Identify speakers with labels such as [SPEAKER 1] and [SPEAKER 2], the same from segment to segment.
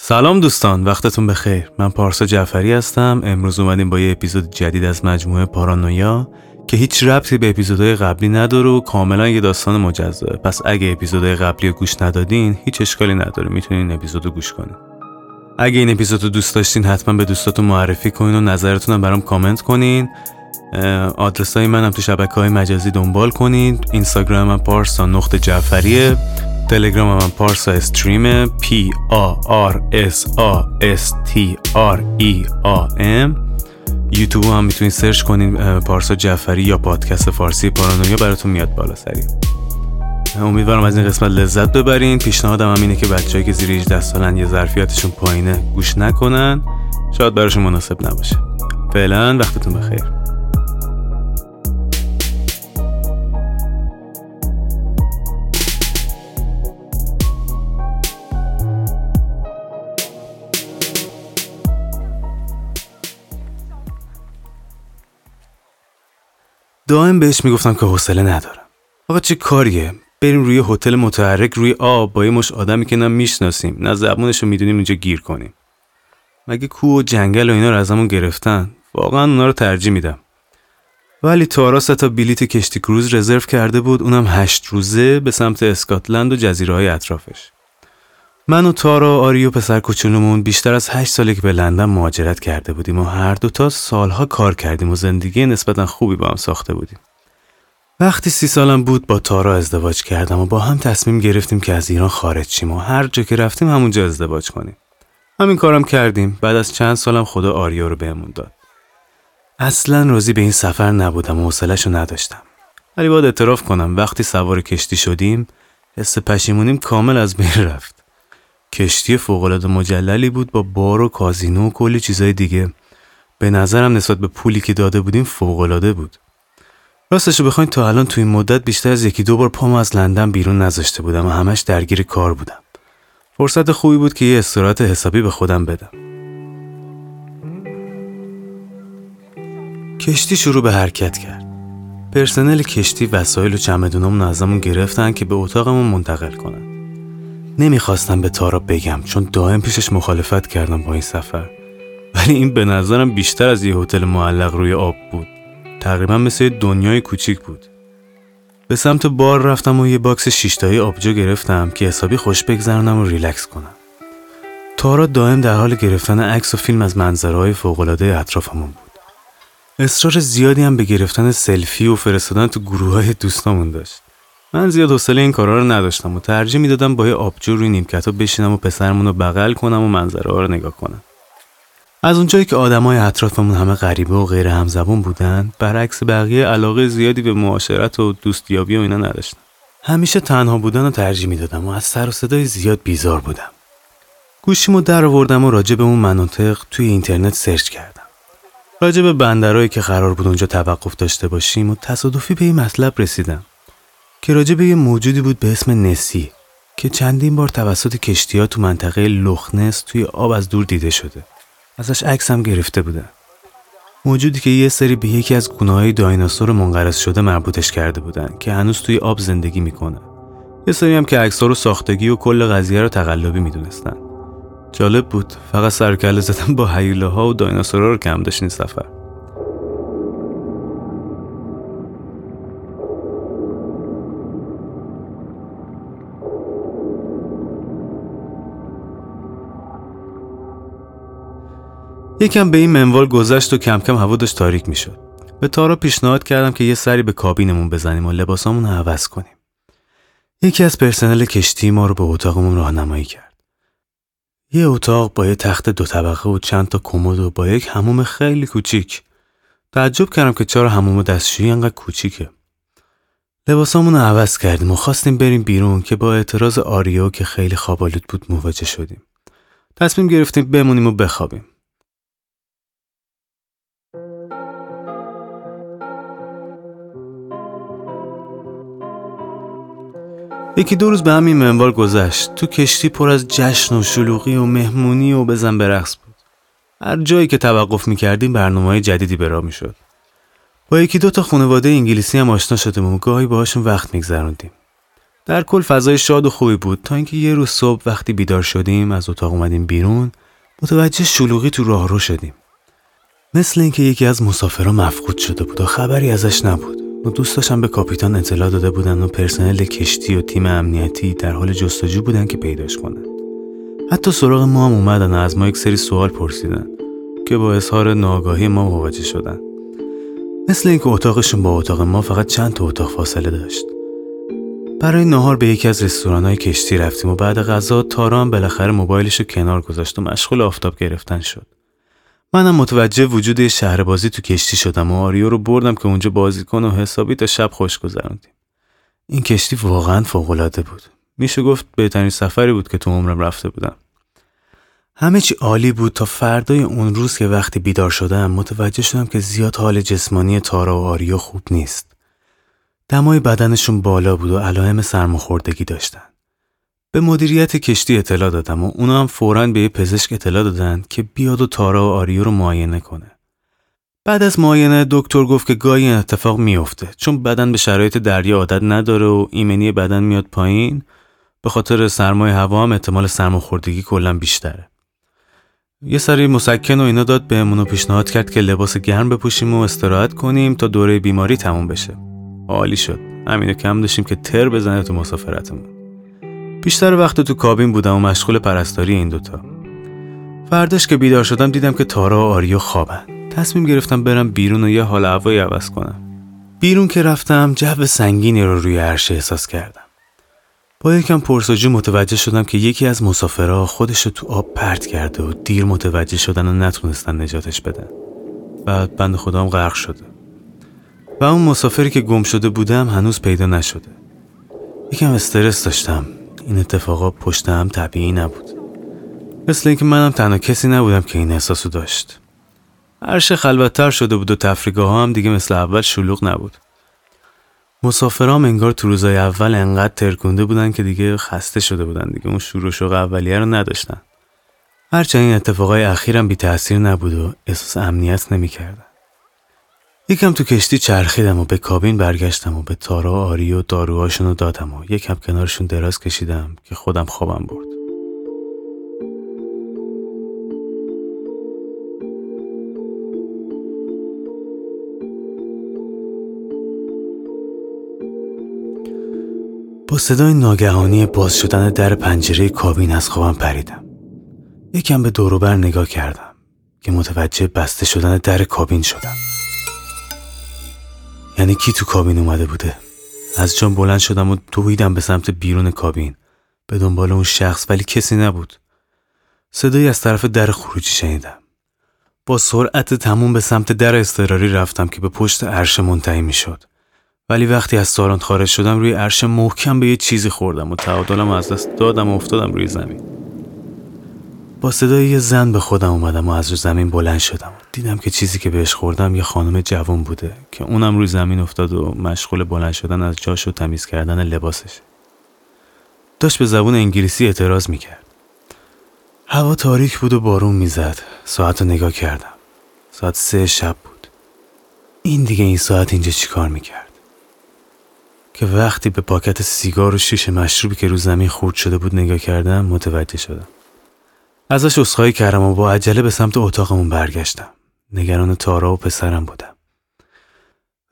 [SPEAKER 1] سلام دوستان وقتتون بخیر. من پارسا جعفری هستم. امروز اومدیم با یه اپیزود جدید از مجموعه پارانویا که هیچ ربطی به اپیزودهای قبلی نداره و کاملا یه داستان مجزاه پس اگه اپیزودهای قبلی رو گوش ندادین هیچ اشکالی نداره. می‌تونین اپیزود رو گوش کنین. اگه این اپیزود رو دوست داشتین حتما به دوستاتون معرفی کنین و نظرتون هم برام کامنت کنین. آدرس های منم تو شبکه های مجازی دنبال کنین. اینستاگرام من پارسا نقطه جعفریه. تلگرام من پارسا استریم P A R S A S T R E A M. یوتیوب هم می‌تونید سرچ کنین پارسا جعفری یا پادکست فارسی پارانویا براتون میاد بالا سری امیدوارم از این قسمت لذت ببرین. پیشنهادم هم اینه که بچه‌ای که زیر 18 سالن یه ظرفیتشون پایینه گوش نکنن. شاید براشون مناسب نباشه. فعلا وقتتون بخیر. دائم بهش می‌گفتم که حوصله ندارم. آقا چه کاریه؟ بریم روی هتل متحرک روی آب با یه مش آدمی که نه می‌شناسیم نه زبونش رو می‌دونیم اینجا گیر کنیم. مگه کوه و جنگل و اینا رو ازمون گرفتن؟ واقعا اونا رو ترجیح میدم. ولی تارا تا بلیت کشتی کروز رزرو کرده بود اونم هشت روزه به سمت اسکاتلند و جزیره های اطرافش. من و تارا و پسر کوچولومون بیشتر از هشت ساله که به لندن مهاجرت کرده بودیم و هر دوتا سالها کار کردیم و زندگی نسبتا خوبی با هم ساخته بودیم. وقتی سی سالم بود با تارا ازدواج کردم و با هم تصمیم گرفتیم که از ایران خارج شیم و هر جا که رفتیم همونجا ازدواج کنیم. همین کارم کردیم بعد از چند سالم خدا آریا رو بهمون داد. اصلا راضی به این سفر نبودم و حوصله‌ش رو نداشتم. ولی باید اعتراف کنم وقتی سوار کشتی شدیم حس پشیمونیم کامل از بین رفت. کشتی فوقالعاده مجللی بود با بار و کازینو و کلی چیزای دیگه. به نظرم نسبت به پولی که داده بودیم فوقالعاده بود. راستش بخواین تا الان تو این مدت بیشتر از یکی دو بار پام از لندن بیرون نذاشته بودم و همش درگیر کار بودم. فرصت خوبی بود که یه استراحت حسابی به خودم بدم. کشتی شروع به حرکت کرد. پرسنل کشتی وسایل و چمدونامون ازمون گرفتن که به اتاقمون منتقل کنن. نمی‌خواستم به تارا بگم چون دائم پیشش مخالفت کردم با این سفر. ولی این به نظرم بیشتر از یه هتل معلق روی آب بود. تقریبا مثل دنیای کوچیک بود. به سمت بار رفتم و یه باکس شیشتایی آبجو گرفتم که حسابی خوش بگذرنم و ریلکس کنم. تارا دائم در حال گرفتن عکس و فیلم از منظره‌های فوقالعاده اطرافمون بود. اصرار زیادی هم به گرفتن سلفی و فرستادن تو گروه های دوستامون داشت. من زیاد حوصله این کارا رو نداشتم و ترجیح می‌دادم با یه آبجو روی نیمکت بشینم و پسرمون رو بغل کنم و منظره رو نگاه کنم. از اونجایی که آدمای اطرافمون همه غریبه و غیر همزبون بودن برعکس بقیه علاقه زیادی به معاشرت و دوستیابی و اینا نداشتم. همیشه تنها بودن رو ترجیح می‌دادم و از سر و صدای زیاد بیزار بودم. گوشیمو در آوردم و راجع به اون مناطق توی اینترنت سرچ کردم. راجع به بندرهایی که قرار بود اونجا توقف داشته باشیم و تصادفی به این مطلب رسیدم. که راجع به یه موجودی بود به اسم نسی که چندین بار توسط کشتی ها تو منطقه لخنس توی آب از دور دیده شده. ازش عکس هم گرفته بودن موجودی که یه سری به یکی از گونه دایناسور منقرض شده مربوطش کرده بودن که هنوز توی آب زندگی می‌کنه. یه سری هم که عکس رو ساختگی و کل قضیه رو تقلبی می‌دونستن. جالب بود فقط سرکله زدن با حیوله ها و دایناسورها رو کم داشت این سفر. یکم به این منوال گذشت و کم کم هوا داشت تاریک می‌شد. به تارا پیشنهاد کردم که یه سری به کابینمون بزنیم و لباسامون رو عوض کنیم. یکی از پرسنل کشتی ما رو به اتاقمون راهنمایی کرد. یه اتاق با یه تخت دو طبقه و چند تا کمد و با یک حموم خیلی کوچیک. تعجب کردم که چرا حموم دستشویی انقدر کوچیکه. لباسامون رو عوض کردیم و خواستیم بریم بیرون که با اعتراض آریو که خیلی خوابالود بود مواجه شدیم. تصمیم گرفتیم بمونیم و بخوابیم. یکی دو روز به همین منوال گذشت. تو کشتی پر از جشن و شلوغی و مهمونی و بزن برقص بود. هر جایی که توقف می‌کردیم برنامه های جدیدی به راه می‌شد. با یکی دو تا خانواده انگلیسی هم آشنا شدیم و گاهی باهاشون وقت میگذروندیم. در کل فضای شاد و خوبی بود. تا اینکه یه روز صبح وقتی بیدار شدیم از اتاق اومدیم بیرون. متوجه شلوغی تو راهرو شدیم. مثل اینکه یکی از مسافرها مفقود شده بود و خبری ازش نبود. و دوستاشم به کاپیتان اطلاع داده بودن و پرسنل کشتی و تیم امنیتی در حال جستجو بودن که پیداش کنن. حتی سراغ ما هم اومدن و از ما یک سری سوال پرسیدن که با اظهار ناگاهی ما مواجه شدن. مثل اینکه اتاقشون با اتاق ما فقط چند تا اتاق فاصله داشت. برای نهار به یکی از رستوران کشتی رفتیم و بعد غذا تارا هم بالاخره موبایلش رو کنار گذاشت و مشغول آفتاب گرفتن شد. منم متوجه وجود شهر بازی تو کشتی شدم و آریو رو بردم که اونجا بازی کن و حسابی تا شب خوش گذروندیم. این کشتی واقعا فوقالعاده بود. میشه گفت بهترین سفری بود که تو عمرم رفته بودم. همه چی عالی بود تا فردای اون روز که وقتی بیدار شدم متوجه شدم که زیاد حال جسمانی تارا و آریو خوب نیست. دمای بدنشون بالا بود و علائم سرماخوردگی داشتن. به مدیریت کشتی اطلاع دادم و اونا هم فوراً به یه پزشک اطلاع دادن که بیاد و تارا و آریو رو معاینه کنه. بعد از معاینه دکتر گفت که گاهی این اتفاق میافته چون بدن به شرایط دریا عادت نداره و ایمنی بدن میاد پایین به خاطر سرمای هوا هم احتمال سرماخوردگی کلا بیشتره. یه سری مسکن و اینا داد بهمون و پیشنهاد کرد که لباس گرم بپوشیم و استراحت کنیم تا دوره بیماری تموم بشه. عالی شد. همینو کم داشتیم که تر بزنه تو مسافرتمون. بیشتر وقت تو کابین بودم و مشغول پرستاری این دوتا. فرداش که بیدار شدم دیدم که تارا و آریو خوابن. تصمیم گرفتم برم بیرون و یه حال هوایی عوض کنم. بیرون که رفتم جو سنگینی رو روی عرشه احساس کردم. با یکم پرسجو متوجه شدم که یکی از مسافرها خودش رو تو آب پرت کرده و دیر متوجه شدن و نتونستن نجاتش بدن. بعد بند خودم غرق شده. و اون مسافری که گم شده بودم هنوز پیدا نشده. یکم استرس داشتم. این اتفاقا پشت هم طبیعی نبود. مثل اینکه منم تنها کسی نبودم که این احساسو داشت. عرشه خلوتتر شده بود و تفریگاه ها هم دیگه مثل اول شلوغ نبود. مسافرام انگار تو روزای اول انقدر ترکونده بودن که دیگه خسته شده بودن دیگه. اون شروع شوق اولیه رو نداشتن. هرچند این اتفاقای اخیرم بی تاثیر نبود و احساس امنیت نمی‌کردن. یکم تو کشتی چرخیدم و به کابین برگشتم و به تارا و آری و داروهاشون رو دادم و یکم کنارشون دراز کشیدم که خودم خوابم برد. با صدای ناگهانی باز شدن در پنجره کابین از خوابم پریدم. یکم به دوروبر نگاه کردم که متوجه بسته شدن در کابین شدم. یعنی کی تو کابین اومده بوده؟ از جان بلند شدم و دویدم به سمت بیرون کابین. به دنبال اون شخص ولی کسی نبود. صدایی از طرف در خروجی شنیدم. با سرعت تموم به سمت در اضطراری رفتم که به پشت عرش منتهی می‌شد. ولی وقتی از سالن خارج شدم روی عرش محکم به یه چیزی خوردم و تعادلم از دست دادم و افتادم روی زمین. با صدای یه زن به خودم اومدم و از روی زمین بلند شدم. دیدم که چیزی که بهش خوردم یه خانم جوان بوده که اونم روی زمین افتاد و مشغول بلند شدن از جاش و تمیز کردن لباسش. داشت به زبون انگلیسی اعتراض می‌کرد. هوا تاریک بود و بارون می‌زد. ساعت رو نگاه کردم. ساعت سه شب بود. این دیگه این ساعت اینجا چیکار می‌کرد؟ که وقتی به پاکت سیگار و شیش مشروبی که رو زمین خورد شده بود نگاه کردم متوجه شدم. ازش اصخایی کردم و با عجله به سمت اتاقمون برگشتم. نگران تارا و پسرم بودم.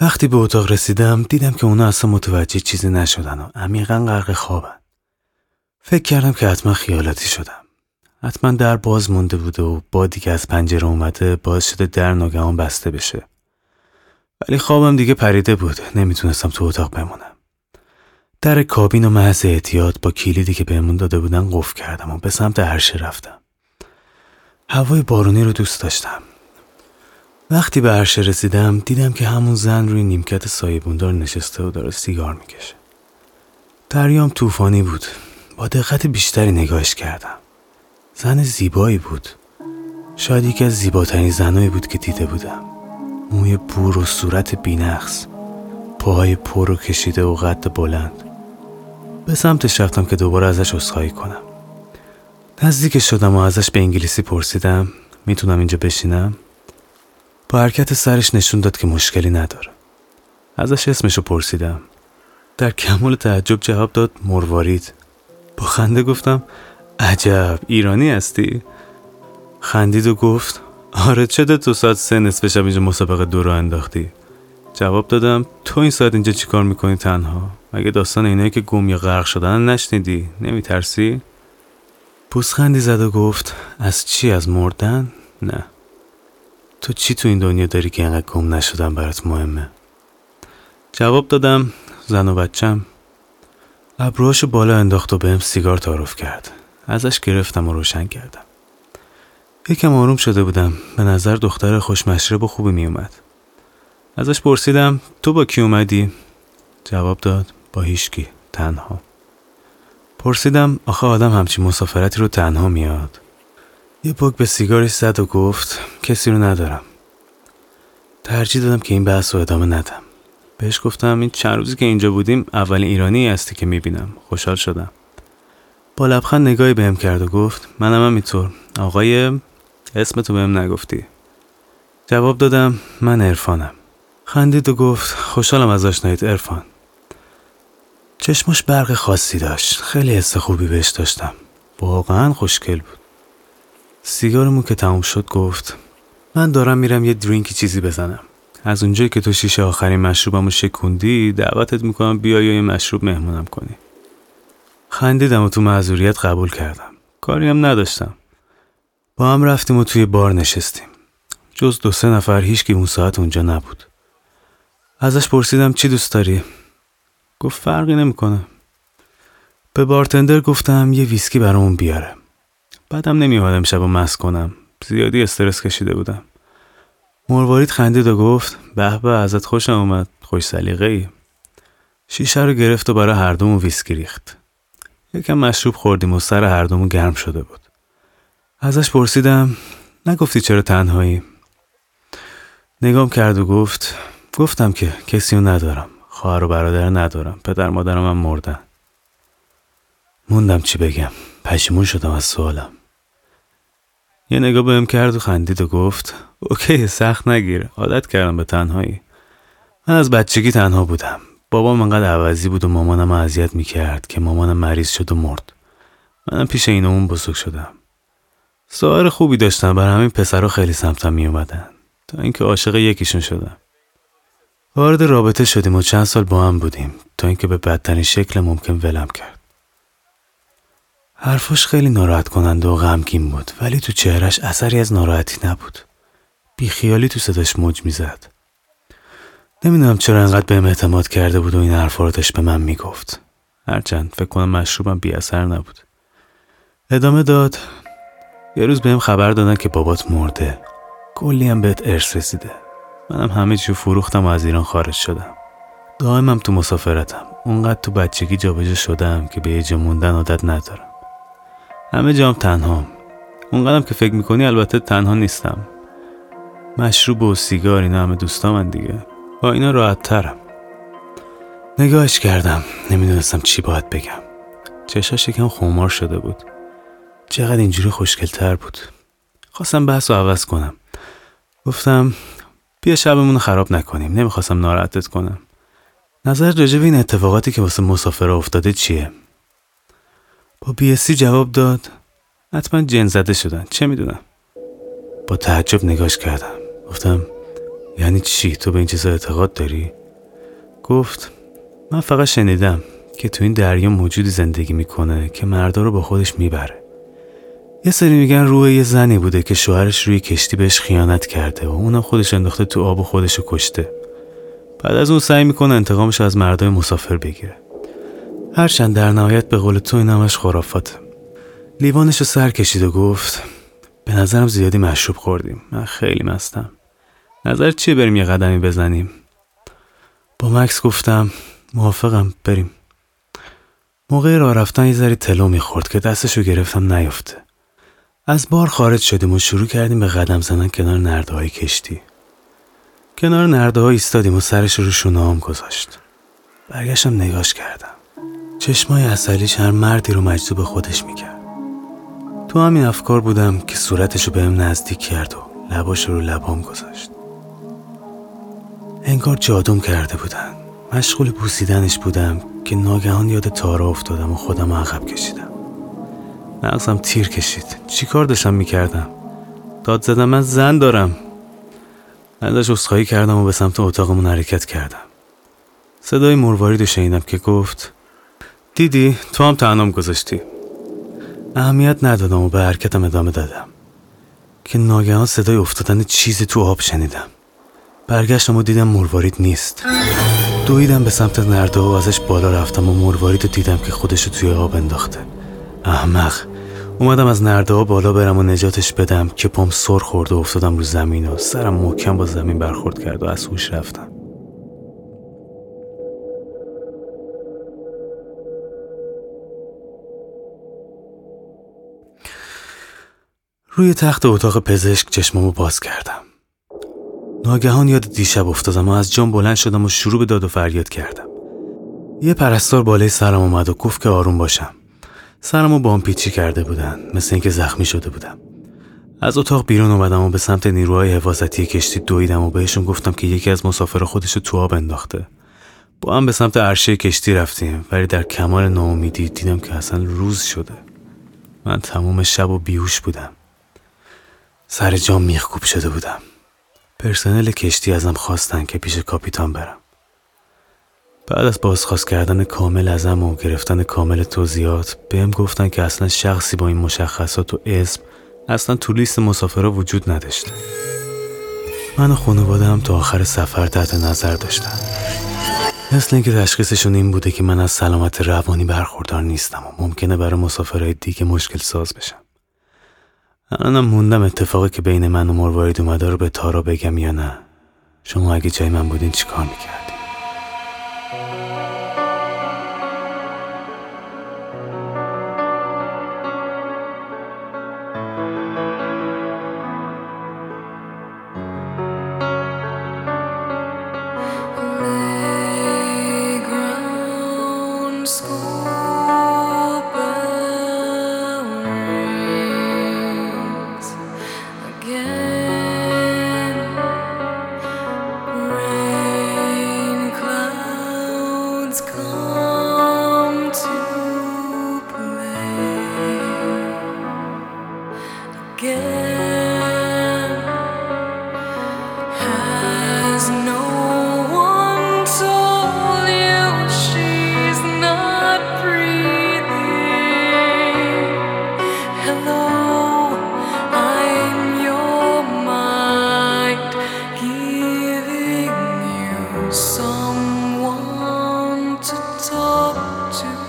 [SPEAKER 1] وقتی به اتاق رسیدم دیدم که اونا اصلا متوجه چیزی نشدن و عمیقا غرق خوابن. فکر کردم که حتما خیالاتی شدم. حتما در باز مونده بوده و بادی که از پنجره اومده باعث شده در ناگهان بسته بشه. ولی خوابم دیگه پریده بود. نمی‌تونستم تو اتاق بمونم. در کابین و محض احتیاط با کلیدی که بهمون داده بودن قفل کردم و به سمت عرشه رفتم. هوای بارونی رو دوست داشتم. وقتی به عرشه رسیدم دیدم که همون زن روی نیمکت سایبوندار نشسته و داره سیگار می‌کشه. دریام طوفانی بود. با دقت بیشتری نگاهش کردم. زن زیبایی بود. شاید یکی از زیباترین زنایی بود که دیده بودم. موی بور و صورت بینقص. پاهای پر و کشیده و قد بلند. به سمتش رفتم که دوباره ازش اصخایی کنم. نزدیک شدم و ازش به انگلیسی پرسیدم. می‌تونم اینجا بشینم؟ با حرکت سرش نشون داد که مشکلی نداره. ازش اسمشو پرسیدم. در کمال تعجب جواب داد مروارید. با خنده گفتم عجب ایرانی هستی؟ خندید و گفت آره چه تو ساعت سه نصف شب اینجا مسابقه دو را انداختی؟ جواب دادم تو این ساعت اینجا چیکار می‌کنی تنها؟ مگه داستان اینایی که گم یا غرق شدن نشنیدی؟ نمیترسی؟ پوسخندی زد و گفت از چی؟ از مردن؟ نه. تو چی تو این دنیا داری که اینقدر گم نشدن برات مهمه؟ جواب دادم زن و بچم. ابروهاشو بالا انداخت و بهم سیگار تعارف کرد. ازش گرفتم و روشن کردم. یکم آروم شده بودم. به نظر دختر خوش مشرب و خوبی میومد ازش پرسیدم تو با کی اومدی؟ جواب داد با هیشکی تنها. پرسیدم آخه آدم همچی مسافرتی رو تنها میاد. یه پک به سیگارش زد و گفت کسی رو ندارم. ترجیح دادم که این بحث رو ادامه ندم. بهش گفتم این چند روزی که اینجا بودیم اولین ایرانی هستی که می‌بینم. خوشحال شدم. با لبخند نگاهی بهم کرد و گفت منم هم اینطور آقای اسم تو بهم نگفتی. جواب دادم من عرفانم. خندید و گفت خوشحالم از آشناییت عرفان. چشمش برق خاصی داشت. خیلی حس خوبی بهش داشتم. واقعا خوشگل بود. سیگارمون که تموم شد گفت من دارم میرم یه درینکی چیزی بزنم. از اونجایی که تو شیشه آخرین مشروبمو شکوندی دعوتت می‌کنم بیای یه مشروب مهمونم کنی. خندیدم و تو معذوریت قبول کردم. کاری هم نداشتم. با هم رفتیم و توی بار نشستیم. جز دو سه نفر هیچ اون ساعت اونجا نبود. ازش پرسیدم چی دوست داری؟ گفت فرقی نمی‌کنه. به بارتندر گفتم یه ویسکی برامون بیاره. بعدم نمیومدم شب و مس کنم. زیادی استرس کشیده بودم. مروارید خندید و گفت به به ازت خوشم اومد. خوش سلیقه ای شیشه رو گرفت و برای هر دومون ویسکی ریخت. یکم مشروب خوردیم و سر هر دومون گرم شده بود. ازش پرسیدم نگفتی چرا تنهایی؟ نگام کرد و گفت گفتم که کسی رو ندارم. خواهر و برادر ندارم. پدر مادرم هم مردن. موندم چی بگم. پشیمون شدم از سوالم. یه نگاه بهم کرد و خندید و گفت اوکی سخت نگیر. عادت کردم به تنهایی. من از بچگی تنها بودم. بابام انقدر عوضی بود و مامانم اذیت می‌کرد که مامانم مریض شد و مرد. منم پیش این اون بزرگ شدم. سوار خوبی داشتم بر همین پسرها خیلی سمتم میومدن تا اینکه عاشق یکیشون شدم. وارد رابطه شدیم و چند سال با هم بودیم تا اینکه به بدترین شکل ممکن ولم کرد. حرفش خیلی ناراحت کننده و غمگین بود ولی تو چهرش اثری از ناراحتی نبود. بیخیالی تو صداش موج می‌زد. نمی‌دونم چرا انقدر بهم اعتماد کرده بود و این حرفا رو داشت به من می‌گفت. هرچند فکر کنم مشروبم بی اثر نبود. ادامه داد یه روز بهم خبر دادن که بابات مرده. کلی هم بهت ارث رسیده. منم همه چی فروختم و از ایران خارج شدم. دائمم تو مسافرتم. اونقدر تو بچگی جابجا شدم که به یه موندن عادت ندارم. همه جام تنهام. اونقدرم که فکر می‌کنی البته تنها نیستم. مشروب و سیگار اینا همه دوستامن دیگه. با اینا راحت ترم نگاهش کردم. نمی‌دونستم چی باید بگم. چشاش یکم خمار شده بود. چقدر اینجوری خوشگلتر بود. خواستم بحث رو عوض کنم. گفتم بیا شبمون خراب نکنیم. نمی‌خواستم ناراحتت کنم. نظر راجع این اتفاقاتی که واسه مسافر افتاده چیه؟ با بیسی جواب داد حتما جن زده شدن. چه می‌دونم؟ با تعجب نگاش کردم. گفتم یعنی چی؟ تو به این چیزا اعتقاد داری؟ گفت من فقط شنیدم که تو این دریا موجودی زندگی می‌کنه که مردا رو با خودش می‌بره. یه سری میگن روح یه زنی بوده که شوهرش روی کشتی بهش خیانت کرده و اونم خودش انداخته تو آب و خودشو کشته. بعد از اون سعی می‌کنه انتقامش از مردای مسافر بگیره. هرچند در نهایت به قول تو این همش خرافاته. لیوانش رو سر کشید و گفت به نظرم زیادی مشروب خوردیم. من خیلی مستم. نظر چیه بریم یه قدمی بزنیم؟ با مکس گفتم موافقم بریم. موقع راه رفتن یه ذری تلو می‌خورد که دستشو گرفتم نیفته از بار خارج شدیم و شروع کردیم به قدم زدن کنار نرده های کشتی. کنار نرده ها ایستادیم و سرش رو شونه گذاشت. برگشتم نگاش کردم. چشمای اصلیش هر مردی رو مجذوب خودش می‌کرد. تو همین افکار بودم که صورتش رو بهم نزدیک کرد و لباش رو لبام گذاشت. انگار جادوم کرده بودن. مشغول بوسیدنش بودم که ناگهان یاد تارا افتادم و خودم عقب کشیدم. مغزم تیر کشید. چی کار داشتم می‌کردم؟ داد زدم من زن دارم. ازش اصخایی کردم و به سمت اتاقمون حرکت کردم. صدای مروارید رو شنیدم که گفت دیدی تو هم تنام گذاشتی. اهمیت ندادم و به حرکتم ادامه دادم. که ناگهان صدای افتادن چیزی تو آب شنیدم. برگشتم و دیدم مروارید نیست. دویدم به سمت نرده و ازش بالا رفتم و مروارید رو دیدم که خودشو توی آب انداخته. احمق اومدم از نرده بالا برم و نجاتش بدم که پام سر خورد و افتادم رو زمین و سرم محکم با زمین برخورد کرد و از هوش رفتم. روی تخت اتاق پزشک چشممو باز کردم. ناگهان یاد دیشب افتادم و از جام بلند شدم و شروع به داد و فریاد کردم. یه پرستار بالای سرم اومد و گفت که آروم باشم. سرمو بام پیچی کرده بودن مثل اینکه زخمی شده بودم. از اتاق بیرون اومدم و به سمت نیروهای حفاظتی کشتی دویدم و بهشون گفتم که یکی از مسافرها خودشو تو آب انداخته. با هم به سمت عرشه کشتی رفتیم ولی در کمال ناامیدی دیدم که اصلا روز شده. من تمام شب و بیهوش بودم. سر جام میخکوب شده بودم. پرسنل کشتی ازم خواستن که پیش کاپیتان برم. بعد از بازخواست کردن کامل ازم و گرفتن کامل توضیحات بهم گفتن که اصلا شخصی با این مشخصات و اسم اصلا تو لیست مسافرها وجود نداشته. من و خانواده هم تا آخر سفر تحت نظر داشتن. مثل اینکه تشخیصشون این بوده که من از سلامت روانی برخوردار نیستم و ممکنه برای مسافرهای دیگه مشکل ساز بشم. الانم موندم اتفاقی که بین من و مروارید اومده رو به تارا بگم یا نه. شما اگه جای من بودین چیکار می‌کرد
[SPEAKER 2] you